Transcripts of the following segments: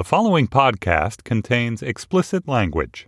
The following podcast contains explicit language.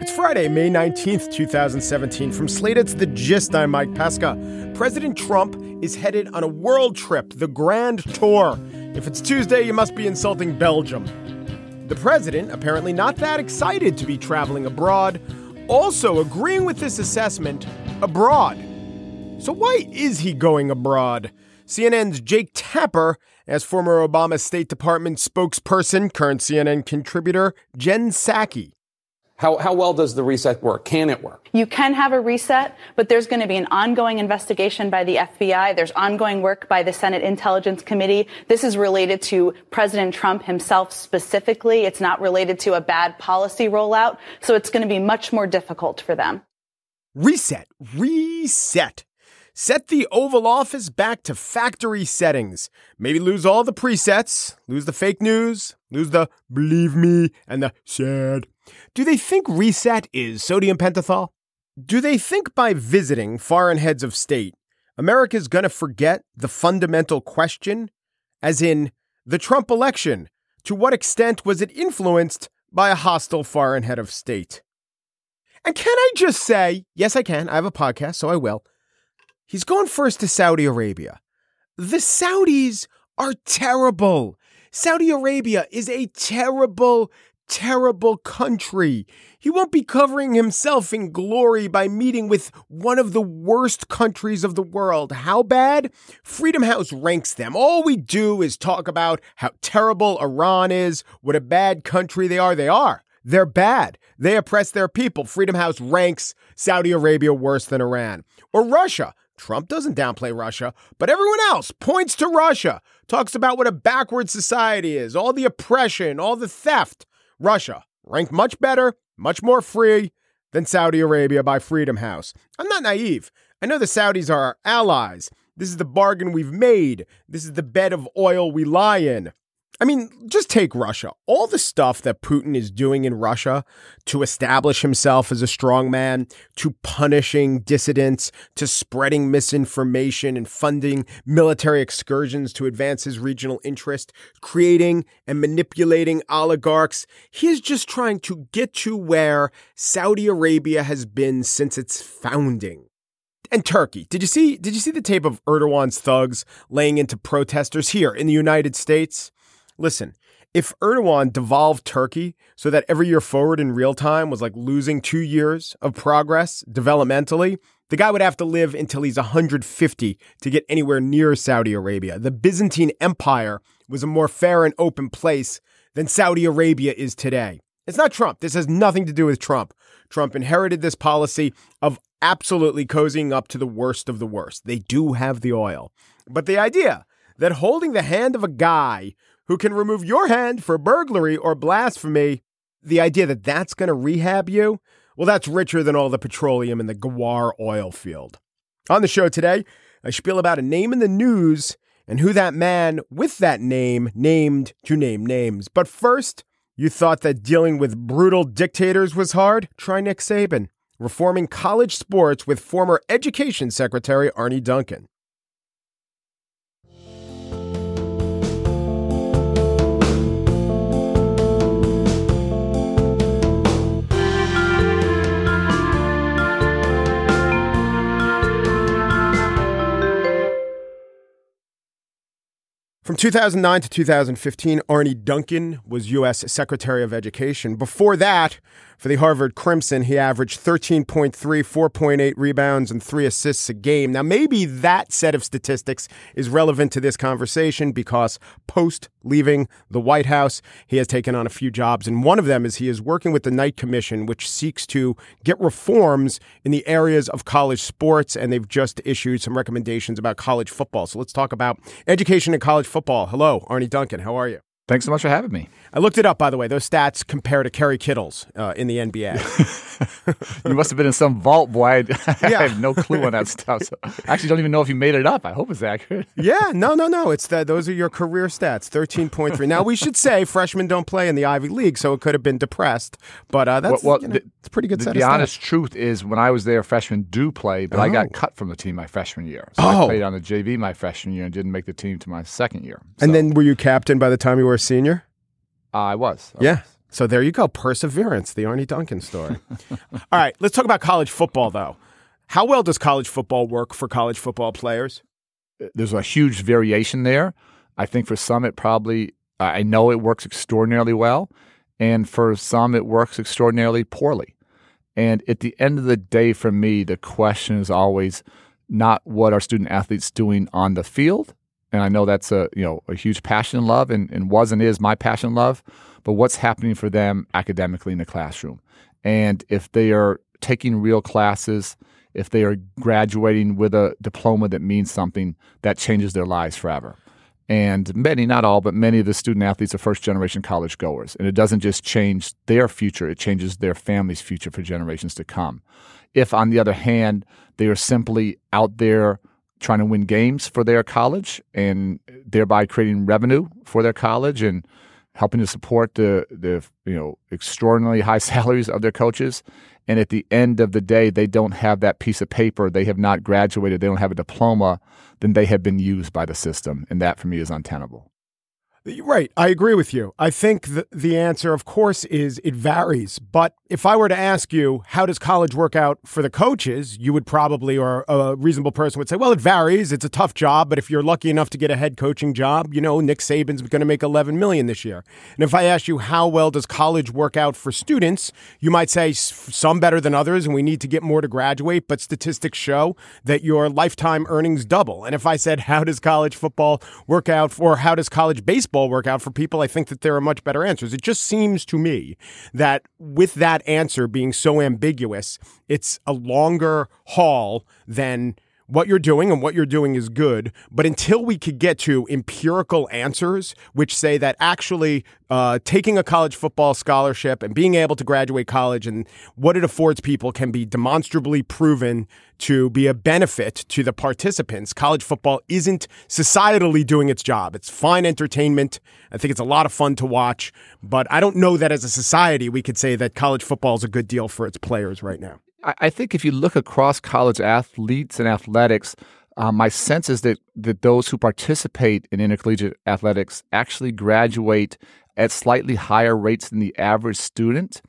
It's Friday, May 19th, 2017. From Slate, it's The Gist. I'm Mike Pesca. President Trump is headed on a world trip, the Grand Tour. If it's Tuesday, you must be insulting Belgium. The president, apparently not that excited to be traveling abroad, also agreeing with this assessment abroad. So, why is he going abroad? CNN's Jake Tapper as former Obama State Department spokesperson, current CNN contributor Jen Psaki. How, how well does the reset work? Can it work? You can have a reset, but there's going to be an ongoing investigation by the FBI. There's ongoing work by the Senate Intelligence Committee. This is related to President Trump himself specifically. It's not related to a bad policy rollout. So it's going to be much more difficult for them. Reset, reset. Set the Oval Office back to factory settings. Maybe lose all the presets, lose the fake news, lose the believe me and the sad. Do they think reset is sodium pentothal? Do they think by visiting foreign heads of state, America's going to forget the fundamental question? As in, the Trump election, to what extent was it influenced by a hostile foreign head of state? And can I just say, yes, I can. I have a podcast, so I will. He's gone first to Saudi Arabia. The Saudis are terrible. Saudi Arabia is a terrible, terrible country. He won't be covering himself in glory by meeting with one of the worst countries of the world. How bad? Freedom House ranks them. All we do is talk about how terrible Iran is, what a bad country they are. They are. They're bad. They oppress their people. Freedom House ranks Saudi Arabia worse than Iran. Or Russia. Trump doesn't downplay Russia, but everyone else points to Russia, talks about what a backward society is, all the oppression, all the theft. Russia, ranked much better, much more free than Saudi Arabia by Freedom House. I'm not naive. I know the Saudis are our allies. This is the bargain we've made. This is the bed of oil we lie in. I mean, just take Russia. All the stuff that Putin is doing in Russia to establish himself as a strong man, to punishing dissidents, to spreading misinformation and funding military excursions to advance his regional interest, creating and manipulating oligarchs. He is just trying to get to where Saudi Arabia has been since its founding and Turkey. Did you see did you see the tape of Erdogan's thugs laying into protesters here in the United States? Listen, if Erdogan devolved Turkey so that every year forward in real time was like losing two years of progress developmentally, the guy would have to live until he's 150 to get anywhere near Saudi Arabia. The Byzantine Empire was a more fair and open place than Saudi Arabia is today. It's not Trump. This has nothing to do with Trump. Trump inherited this policy of absolutely cozying up to the worst of the worst. They do have the oil. But the idea that holding the hand of a guy who can remove your hand for burglary or blasphemy, the idea that that's going to rehab you, well, that's richer than all the petroleum in the Ghawar oil field. On the show today, I spiel about a name in the news and who that man with that name named to name names. But first, you thought that dealing with brutal dictators was hard? Try Nick Saban, reforming college sports with former Education Secretary Arne Duncan. From 2009 to 2015, Arne Duncan was U.S. Secretary of Education. Before that, for the Harvard Crimson, he averaged 13.3, 4.8 rebounds, and three assists a game. Now, maybe that set of statistics is relevant to this conversation because post leaving the White House, he has taken on a few jobs. And one of them is he is working with the Knight Commission, which seeks to get reforms in the areas of college sports. And they've just issued some recommendations about college football. So let's talk about education and college football. Hello, Arne Duncan. How are you? Thanks so much for having me. I looked it up, by the way. Those stats compare to Kerry Kittles uh, in the NBA. you must have been in some vault, boy. I, I yeah. have no clue on that stuff. So I actually don't even know if you made it up. I hope it's accurate. yeah, no, no, no. It's that those are your career stats. Thirteen point three. Now we should say freshmen don't play in the Ivy League, so it could have been depressed. But uh, that's well, well you know, the, it's pretty good. The, the honest truth is, when I was there, freshmen do play, but oh. I got oh. cut from the team my freshman year. So oh. I played on the JV my freshman year and didn't make the team to my second year. So. And then were you captain by the time you were a senior? I was. I yeah. Was. So there you go. Perseverance, the Arne Duncan story. All right, let's talk about college football, though. How well does college football work for college football players? Uh, there's a huge variation there. I think for some, it probably, I know it works extraordinarily well. And for some, it works extraordinarily poorly. And at the end of the day, for me, the question is always not what are student athletes doing on the field, and I know that's a you know a huge passion and love, and, and was and is my passion and love. But what's happening for them academically in the classroom, and if they are taking real classes, if they are graduating with a diploma that means something, that changes their lives forever. And many, not all, but many of the student athletes are first generation college goers. And it doesn't just change their future, it changes their family's future for generations to come. If, on the other hand, they are simply out there trying to win games for their college and thereby creating revenue for their college and helping to support the the you know extraordinarily high salaries of their coaches. And at the end of the day they don't have that piece of paper. They have not graduated. They don't have a diploma then they have been used by the system. And that for me is untenable Right. I agree with you. I think the, the answer, of course, is it varies. But if I were to ask you, how does college work out for the coaches? You would probably, or a reasonable person would say, well, it varies. It's a tough job. But if you're lucky enough to get a head coaching job, you know, Nick Saban's going to make 11 million this year. And if I ask you, how well does college work out for students? You might say some better than others, and we need to get more to graduate. But statistics show that your lifetime earnings double. And if I said, how does college football work out, or how does college baseball baseball work out for people, I think that there are much better answers. It just seems to me that with that answer being so ambiguous, it's a longer haul than what you're doing and what you're doing is good. But until we could get to empirical answers, which say that actually uh, taking a college football scholarship and being able to graduate college and what it affords people can be demonstrably proven to be a benefit to the participants, college football isn't societally doing its job. It's fine entertainment. I think it's a lot of fun to watch, but I don't know that as a society we could say that college football is a good deal for its players right now. I think if you look across college athletes and athletics, uh, my sense is that, that those who participate in intercollegiate athletics actually graduate at slightly higher rates than the average student.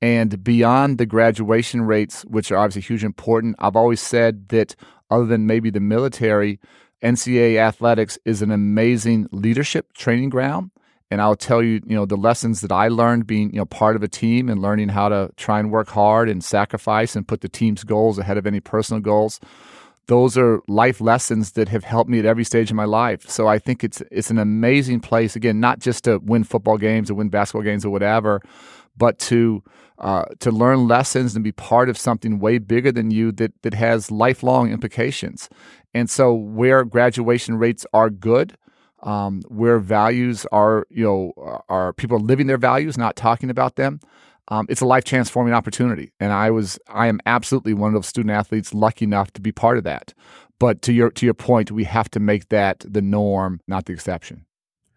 And beyond the graduation rates, which are obviously huge important, I've always said that other than maybe the military, NCAA athletics is an amazing leadership training ground. And I'll tell you, you know, the lessons that I learned being, you know, part of a team and learning how to try and work hard and sacrifice and put the team's goals ahead of any personal goals. Those are life lessons that have helped me at every stage of my life. So I think it's it's an amazing place again, not just to win football games or win basketball games or whatever, but to uh, to learn lessons and be part of something way bigger than you that that has lifelong implications. And so where graduation rates are good, um, where values are, you know, are people living their values, not talking about them. Um, it's a life transforming opportunity, and I was, I am absolutely one of those student athletes lucky enough to be part of that. But to your to your point, we have to make that the norm, not the exception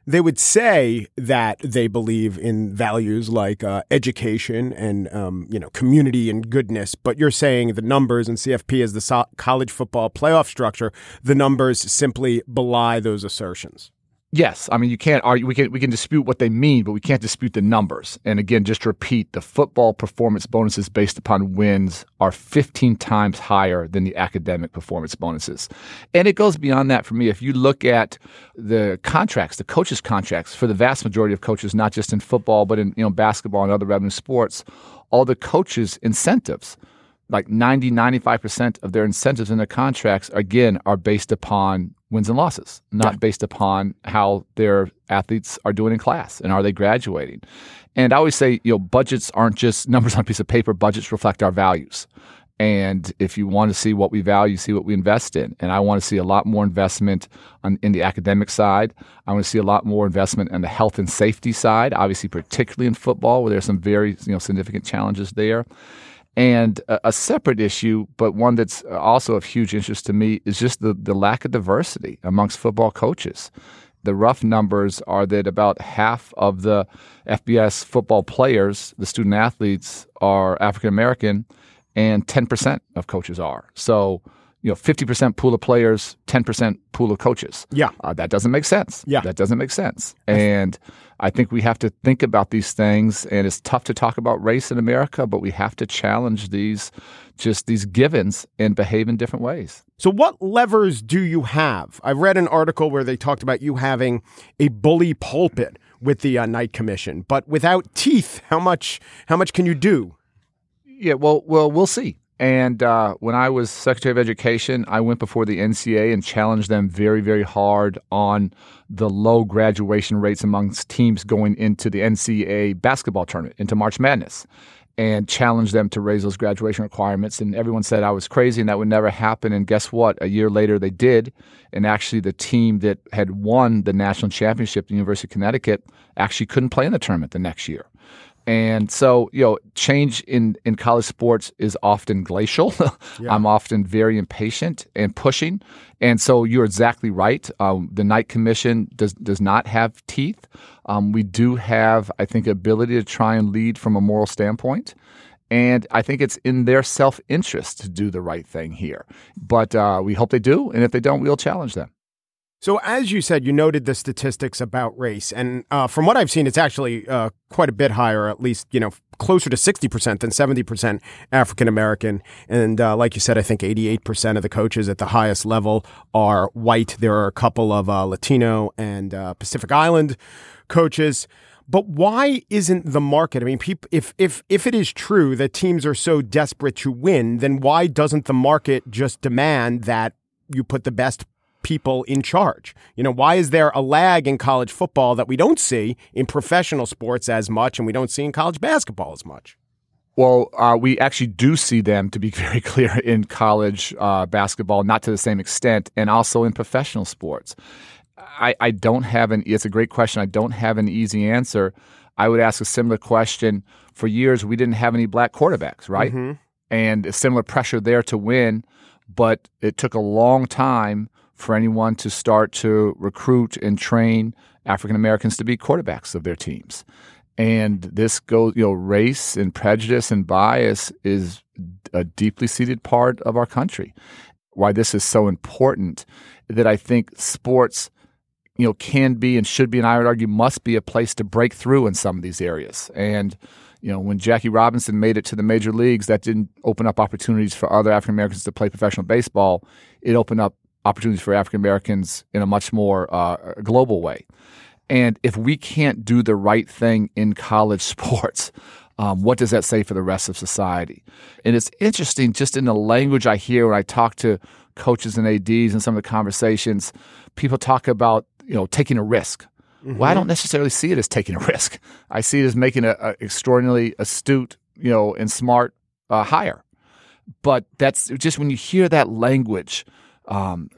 they would say that they believe in values like uh, education and um, you know community and goodness. But you're saying the numbers and CFP as the so- college football playoff structure, the numbers simply belie those assertions. Yes, I mean you can't argue. We can we can dispute what they mean, but we can't dispute the numbers. And again, just to repeat, the football performance bonuses based upon wins are 15 times higher than the academic performance bonuses. And it goes beyond that for me. If you look at the contracts, the coaches' contracts for the vast majority of coaches, not just in football but in you know basketball and other revenue sports, all the coaches' incentives like 90 95% of their incentives in their contracts again are based upon wins and losses, not yeah. based upon how their athletes are doing in class and are they graduating. And I always say, you know, budgets aren't just numbers on a piece of paper, budgets reflect our values. And if you want to see what we value, see what we invest in. And I want to see a lot more investment on, in the academic side. I want to see a lot more investment on the health and safety side, obviously, particularly in football, where there's some very you know, significant challenges there. And a, a, separate issue, but one that's uh, also of huge interest to me, is just the, the lack of diversity amongst football coaches. The rough numbers are that about half of the FBS football players, the student athletes, are African American and 10% of coaches are. So, you know, 50% pool of players, 10% pool of coaches. Yeah. Uh, that doesn't make sense. Yeah. That doesn't make sense. And I think we have to think about these things. And it's tough to talk about race in America, but we have to challenge these, just these givens and behave in different ways. So, what levers do you have? I read an article where they talked about you having a bully pulpit with the uh, Knight Commission, but without teeth, how much how much can you do? Yeah, well, well, we'll see. And uh, when I was Secretary of Education, I went before the NCAA and challenged them very, very hard on the low graduation rates amongst teams going into the NCAA basketball tournament, into March Madness, and challenged them to raise those graduation requirements. And everyone said I was crazy and that would never happen. And guess what? A year later, they did. And actually, the team that had won the national championship, the University of Connecticut, actually couldn't play in the tournament the next year. And so, you know, change in, in college sports is often glacial. yeah. I'm often very impatient and pushing. And so you're exactly right. Um, the Knight Commission does, does not have teeth. Um, we do have, I think, ability to try and lead from a moral standpoint. And I think it's in their self interest to do the right thing here. But uh, we hope they do. And if they don't, we'll challenge them. So, as you said, you noted the statistics about race, and uh, from what I've seen, it's actually uh, quite a bit higher, at least you know closer to sixty percent than seventy percent African American. And uh, like you said, I think eighty-eight percent of the coaches at the highest level are white. There are a couple of uh, Latino and uh, Pacific Island coaches. But why isn't the market? I mean, if if if it is true that teams are so desperate to win, then why doesn't the market just demand that you put the best people in charge? You know, why is there a lag in college football that we don't see in professional sports as much and we don't see in college basketball as much? Well, uh, we actually do see them, to be very clear, in college uh, basketball, not to the same extent, and also in professional sports. I, I don't have an, it's a great question. I don't have an easy answer. I would ask a similar question. For years, we didn't have any black quarterbacks, right? Mm-hmm. And a similar pressure there to win, but it took a long time for anyone to start to recruit and train African Americans to be quarterbacks of their teams. And this goes, you know, race and prejudice and bias is a deeply seated part of our country. Why this is so important that I think sports, you know, can be and should be, and I would argue must be a place to break through in some of these areas. And, you know, when Jackie Robinson made it to the major leagues, that didn't open up opportunities for other African Americans to play professional baseball. It opened up opportunities for African Americans in a much more uh, global way. And if we can't do the right thing in college sports, um, what does that say for the rest of society? And it's interesting just in the language I hear when I talk to coaches and ADs and some of the conversations, people talk about you know taking a risk. Mm-hmm. Well, I don't necessarily see it as taking a risk. I see it as making an extraordinarily astute, you know, and smart uh, hire. But that's just when you hear that language, um,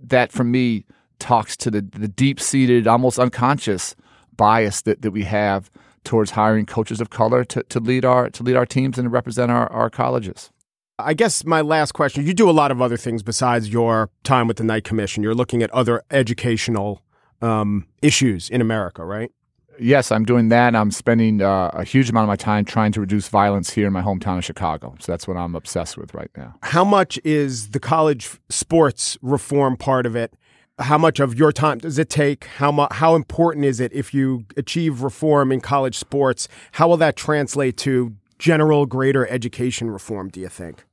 that for me talks to the, the deep seated, almost unconscious bias that, that we have towards hiring coaches of color to, to lead our to lead our teams and to represent our, our colleges. I guess my last question you do a lot of other things besides your time with the Knight Commission. You're looking at other educational um, issues in America, right? Yes, I'm doing that. I'm spending uh, a huge amount of my time trying to reduce violence here in my hometown of Chicago. So that's what I'm obsessed with right now. How much is the college sports reform part of it? How much of your time does it take? How mu- how important is it if you achieve reform in college sports? How will that translate to general greater education reform? Do you think?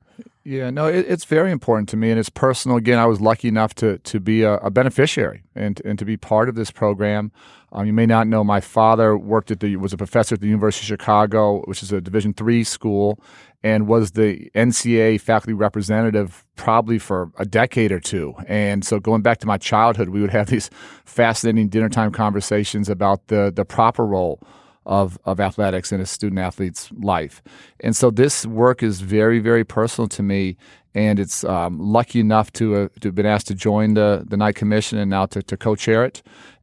Yeah, no, it, it's very important to me, and it's personal. Again, I was lucky enough to to be a, a beneficiary and and to be part of this program. Um, you may not know my father worked at the was a professor at the University of Chicago, which is a Division three school, and was the NCA faculty representative probably for a decade or two. And so going back to my childhood, we would have these fascinating dinner time conversations about the the proper role of, of athletics in a student athlete's life. And so this work is very, very personal to me. And it's um, lucky enough to, uh, to have been asked to join the, the Knight Commission and now to, to co chair it.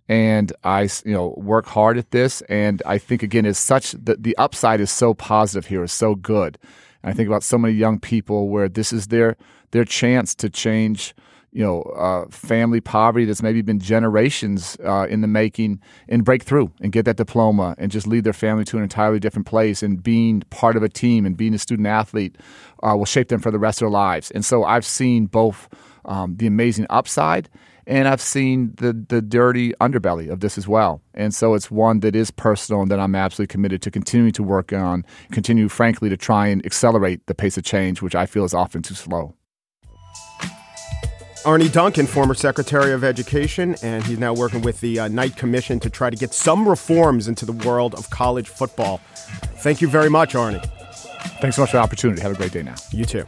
And I, you know, work hard at this. And I think, again, it's such the, the upside is so positive here, is so good. And I think about so many young people where this is their their chance to change you know, uh, family poverty that's maybe been generations uh, in the making and break through and get that diploma and just lead their family to an entirely different place. And being part of a team and being a student athlete uh, will shape them for the rest of their lives. And so I've seen both um, the amazing upside and I've seen the the dirty underbelly of this as well. And so it's one that is personal and that I'm absolutely committed to continuing to work on, continue, frankly, to try and accelerate the pace of change, which I feel is often too slow. Arne Duncan, former Secretary of Education, and he's now working with the uh, Knight Commission to try to get some reforms into the world of college football. Thank you very much, Arne. Thanks so much for the opportunity. Have a great day now. You too.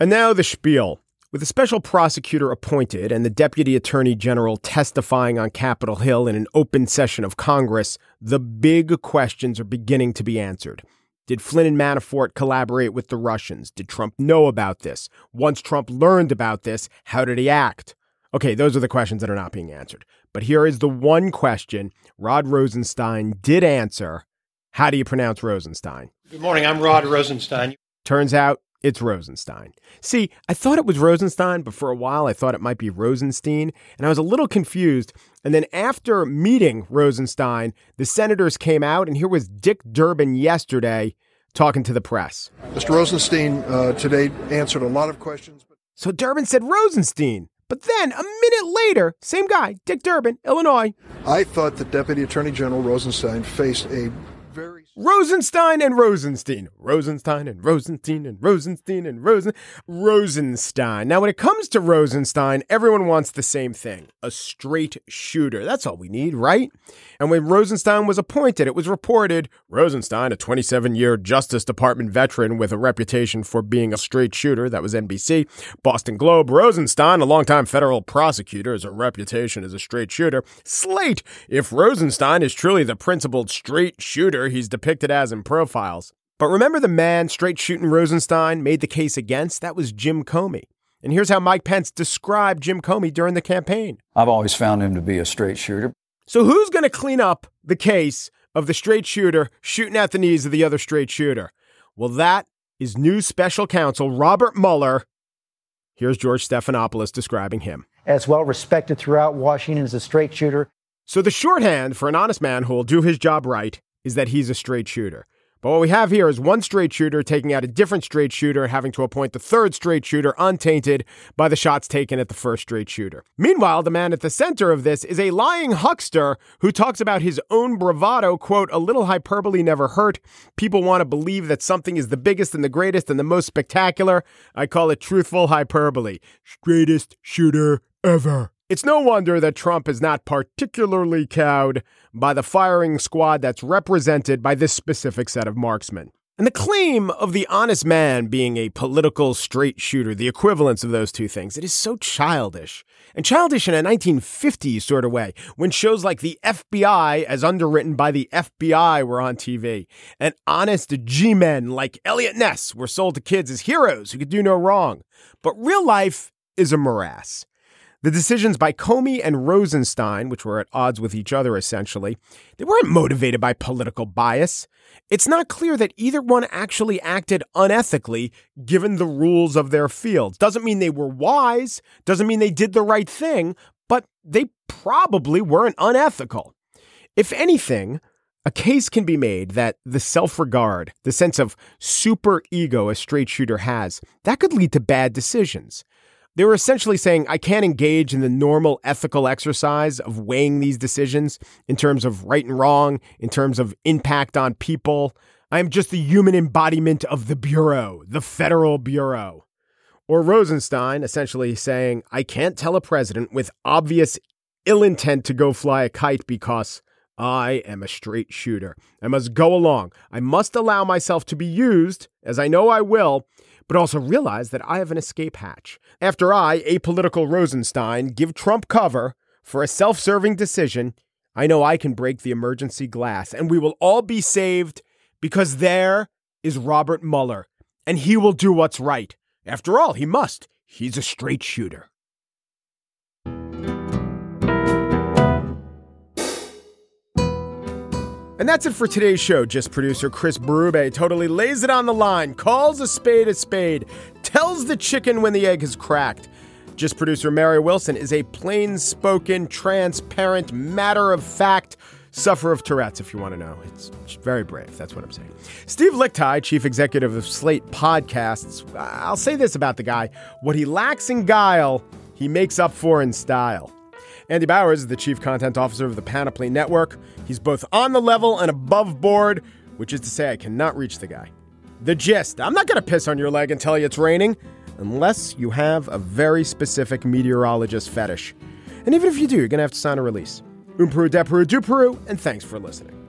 And now the spiel. With a special prosecutor appointed and the Deputy Attorney General testifying on Capitol Hill in an open session of Congress, the big questions are beginning to be answered. Did Flynn and Manafort collaborate with the Russians? Did Trump know about this? Once Trump learned about this, how did he act? Okay, those are the questions that are not being answered. But here is the one question Rod Rosenstein did answer. How do you pronounce Rosenstein? Good morning. I'm Rod Rosenstein. Turns out it's Rosenstein. See, I thought it was Rosenstein, but for a while I thought it might be Rosenstein, and I was a little confused. And then after meeting Rosenstein, the senators came out, and here was Dick Durbin yesterday talking to the press. Mr. Rosenstein uh, today answered a lot of questions. But- so Durbin said Rosenstein. But then a minute later, same guy, Dick Durbin, Illinois. I thought that Deputy Attorney General Rosenstein faced a Rosenstein and Rosenstein. Rosenstein and Rosenstein and Rosenstein and Rosen Rosenstein. Now, when it comes to Rosenstein, everyone wants the same thing a straight shooter. That's all we need, right? And when Rosenstein was appointed, it was reported Rosenstein, a 27 year Justice Department veteran with a reputation for being a straight shooter, that was NBC. Boston Globe, Rosenstein, a longtime federal prosecutor, has a reputation as a straight shooter. Slate, if Rosenstein is truly the principled straight shooter he's depicted as in profiles. But remember the man straight shooting Rosenstein made the case against? That was Jim Comey. And here's how Mike Pence described Jim Comey during the campaign. I've always found him to be a straight shooter. So who's going to clean up the case of the straight shooter shooting at the knees of the other straight shooter? Well, that is new special counsel Robert Mueller. Here's George Stephanopoulos describing him. As well respected throughout Washington as a straight shooter. So the shorthand for an honest man who will do his job right is that he's a straight shooter. But what we have here is one straight shooter taking out a different straight shooter, and having to appoint the third straight shooter untainted by the shots taken at the first straight shooter. Meanwhile, the man at the center of this is a lying huckster who talks about his own bravado, quote, a little hyperbole never hurt. People want to believe that something is the biggest and the greatest and the most spectacular. I call it truthful hyperbole. Straightest shooter ever. It's no wonder that Trump is not particularly cowed by the firing squad that's represented by this specific set of marksmen. And the claim of the honest man being a political straight shooter, the equivalence of those two things, it is so childish. And childish in a 1950s sort of way, when shows like The FBI, as underwritten by the FBI, were on TV, and honest G men like Eliot Ness were sold to kids as heroes who could do no wrong. But real life is a morass. The decisions by Comey and Rosenstein, which were at odds with each other essentially, they weren't motivated by political bias. It's not clear that either one actually acted unethically given the rules of their field. Doesn't mean they were wise, doesn't mean they did the right thing, but they probably weren't unethical. If anything, a case can be made that the self regard, the sense of super ego a straight shooter has, that could lead to bad decisions. They were essentially saying, I can't engage in the normal ethical exercise of weighing these decisions in terms of right and wrong, in terms of impact on people. I am just the human embodiment of the Bureau, the Federal Bureau. Or Rosenstein essentially saying, I can't tell a president with obvious ill intent to go fly a kite because I am a straight shooter. I must go along. I must allow myself to be used, as I know I will, but also realize that I have an escape hatch. After I, apolitical Rosenstein, give Trump cover for a self serving decision, I know I can break the emergency glass, and we will all be saved because there is Robert Mueller, and he will do what's right. After all, he must. He's a straight shooter. And that's it for today's show. Gist producer Chris Berube totally lays it on the line, calls a spade a spade, tells the chicken when the egg has cracked. Gist producer Mary Wilson is a plain spoken, transparent, matter of fact sufferer of Tourette's, if you want to know. It's very brave. That's what I'm saying. Steve Lickteig, chief executive of Slate Podcasts, I'll say this about the guy what he lacks in guile, he makes up for in style. Andy Bowers is the chief content officer of the Panoply Network. He's both on the level and above board, which is to say, I cannot reach the guy. The gist I'm not going to piss on your leg and tell you it's raining unless you have a very specific meteorologist fetish. And even if you do, you're going to have to sign a release. Umperu, Deperu, Duperu, and thanks for listening.